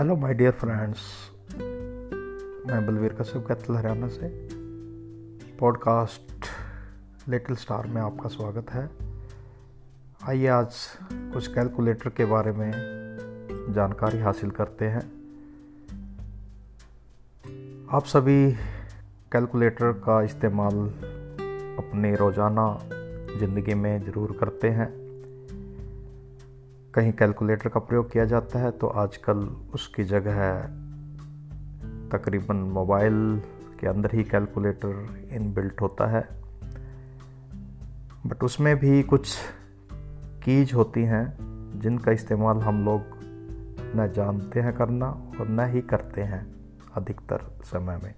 Hello my dear friends मैं बलवीर कश्यप, कैथल, हरियाणा से। Podcast little star में आपका स्वागत है। आइए आज कुछ कैलकुलेटर के बारे में जानकारी हासिल करते हैं। आप सभी कैलकुलेटर का इस्तेमाल अपने रोज़ाना ज़िंदगी में ज़रूर करते हैं। कहीं कैलकुलेटर का प्रयोग किया जाता है तो आजकल उसकी जगह तकरीबन मोबाइल के अंदर ही कैलकुलेटर इन बिल्ट होता है। बट उसमें भी कुछ कीज होती हैं जिनका इस्तेमाल हम लोग न जानते हैं करना और न ही करते हैं अधिकतर समय में।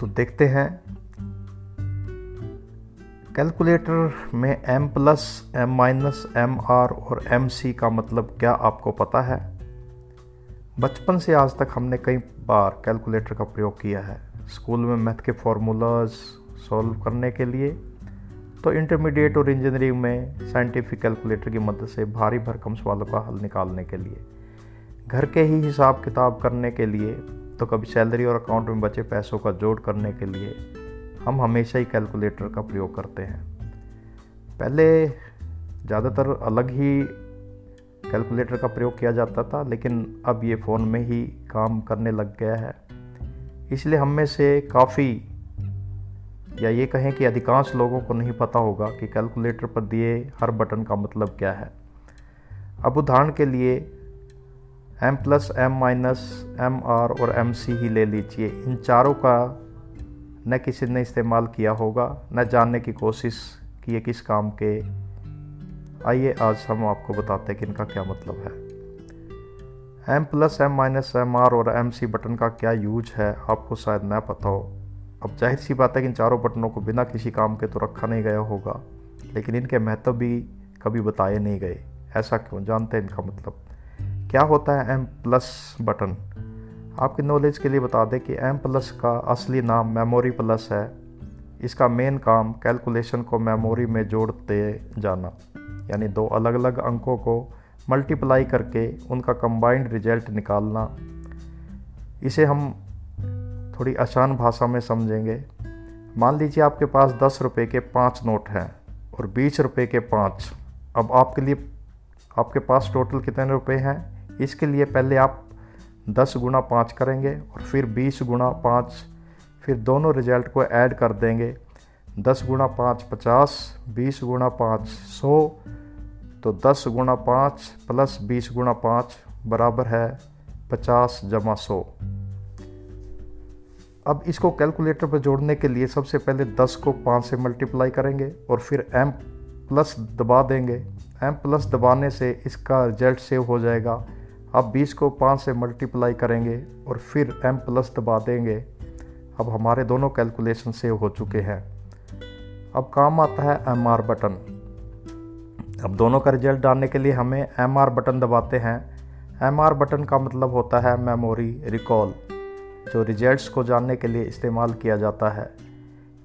तो देखते हैं कैलकुलेटर में m plus M minus M R और एम सी का मतलब क्या आपको पता है? बचपन से आज तक हमने कई बार कैलकुलेटर का प्रयोग किया है। स्कूल में मैथ के फार्मूलाज सॉल्व करने के लिए तो इंटरमीडिएट और इंजीनियरिंग में साइंटिफिक कैलकुलेटर की मदद से भारी भरकम सवालों का हल निकालने के लिए, घर के ही हिसाब किताब करने के लिए तो कभी सैलरी और अकाउंट में बचे पैसों का जोड़ करने के लिए हम हमेशा ही कैलकुलेटर का प्रयोग करते हैं। पहले ज़्यादातर अलग ही कैलकुलेटर का प्रयोग किया जाता था, लेकिन अब ये फ़ोन में ही काम करने लग गया है। इसलिए हम में से काफ़ी, या ये कहें कि अधिकांश लोगों को नहीं पता होगा कि कैलकुलेटर पर दिए हर बटन का मतलब क्या है। अब उदाहरण के लिए M plus M minus M R और एम सी ही ले लीजिए। इन चारों का न किसी ने इस्तेमाल किया होगा, न जानने की कोशिश की है किस काम के। आइए आज हम आपको बताते हैं कि इनका क्या मतलब है। M plus M minus M R और एम सी बटन का क्या यूज़ है, आपको शायद न पता हो। अब ज़ाहिर सी बात है कि इन चारों बटनों को बिना किसी काम के तो रखा नहीं गया होगा, लेकिन इनके महत्व भी कभी बताए नहीं गए। ऐसा क्यों? जानते हैं इनका मतलब। क्या होता है एम प्लस बटन? आपकी नॉलेज के लिए बता दें कि एम प्लस का असली नाम मेमोरी प्लस है। इसका मेन काम कैलकुलेशन को मेमोरी में जोड़ते जाना, यानी दो अलग अलग अंकों को मल्टीप्लाई करके उनका कंबाइंड रिज़ल्ट निकालना। इसे हम थोड़ी आसान भाषा में समझेंगे। मान लीजिए आपके पास दस रुपये के पाँच नोट हैं और बीस रुपये के पाँच। अब आपके लिए, आपके पास टोटल कितने रुपए हैं? इसके लिए पहले आप दस गुना पाँच करेंगे और फिर बीस गुना पाँच, फिर दोनों रिज़ल्ट को ऐड कर देंगे। दस गुना पाँच पचास, बीस गुना पाँच सौ तो दस गुना पाँच प्लस बीस गुना पाँच बराबर है पचास जमा सौ। अब इसको कैलकुलेटर पर जोड़ने के लिए सबसे पहले दस को पाँच से मल्टीप्लाई करेंगे और फिर एम प्लस दबा देंगे। एम प्लस दबाने से इसका रिज़ल्ट सेव हो जाएगा। अब 20 को 5 से मल्टीप्लाई करेंगे और फिर m प्लस दबा देंगे। अब हमारे दोनों कैलकुलेशन सेव हो चुके हैं। अब काम आता है एम आर बटन अब दोनों का रिज़ल्ट डालने के लिए हमें एम आर बटन दबाते हैं। एम आर बटन का मतलब होता है मेमोरी रिकॉल जो रिजल्ट्स को जानने के लिए इस्तेमाल किया जाता है।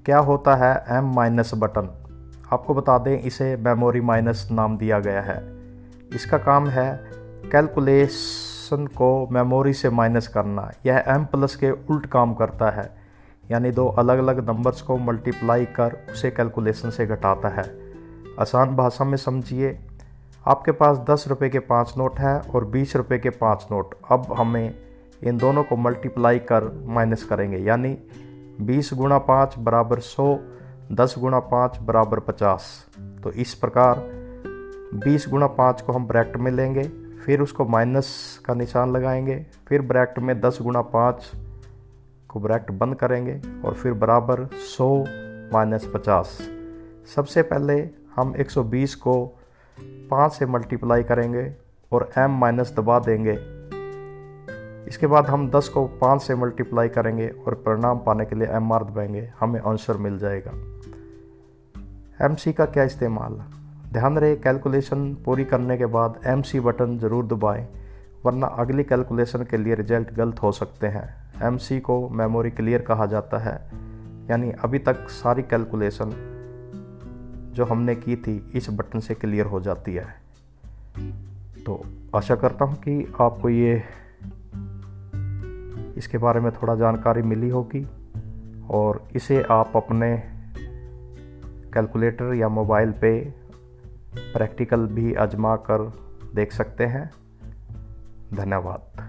क्या होता है एम माइनस बटन आपको बता दें, इसे मेमोरी माइनस नाम दिया गया है। इसका काम है कैलकुलेशन को मेमोरी से माइनस करना यह एम प्लस के उल्ट काम करता है। यानी दो अलग अलग नंबर्स को मल्टीप्लाई कर उसे कैलकुलेशन से घटाता है। आसान भाषा में समझिए, आपके पास दस रुपये के पाँच नोट हैं और बीस रुपये के पाँच नोट अब हमें इन दोनों को मल्टीप्लाई कर माइनस करेंगे। यानी बीस गुणा पाँच बराबर सौ, दस गुणा पाँच बराबर पचास। तो इस प्रकार बीस गुणा पाँच को हम ब्रैकेट में लेंगे। फिर उसको माइनस का निशान लगाएँगे, फिर ब्रैकेट में दस गुणा पाँच को ब्रैकेट बंद करेंगे और फिर बराबर सौ माइनस पचास। सबसे पहले हम 120 को पाँच से मल्टीप्लाई करेंगे और m माइनस दबा देंगे। इसके बाद हम 10 को 5 से मल्टीप्लाई करेंगे और परिणाम पाने के लिए एम आर दबाएँगे। हमें आंसर मिल जाएगा। एम सी का क्या इस्तेमाल? ध्यान रहे कैलकुलेशन पूरी करने के बाद एम सी बटन ज़रूर दबाएँ, वरना अगली कैलकुलेशन के लिए रिज़ल्ट गलत हो सकते हैं। एम सी को मेमोरी क्लियर कहा जाता है, यानी अभी तक सारी कैलकुलेशन जो हमने की थी इस बटन से क्लियर हो जाती है। तो आशा करता हूँ कि आपको ये इसके बारे में थोड़ा जानकारी मिली होगी, और इसे आप अपने कैलकुलेटर या मोबाइल पे प्रैक्टिकल भी आजमा कर देख सकते हैं। धन्यवाद।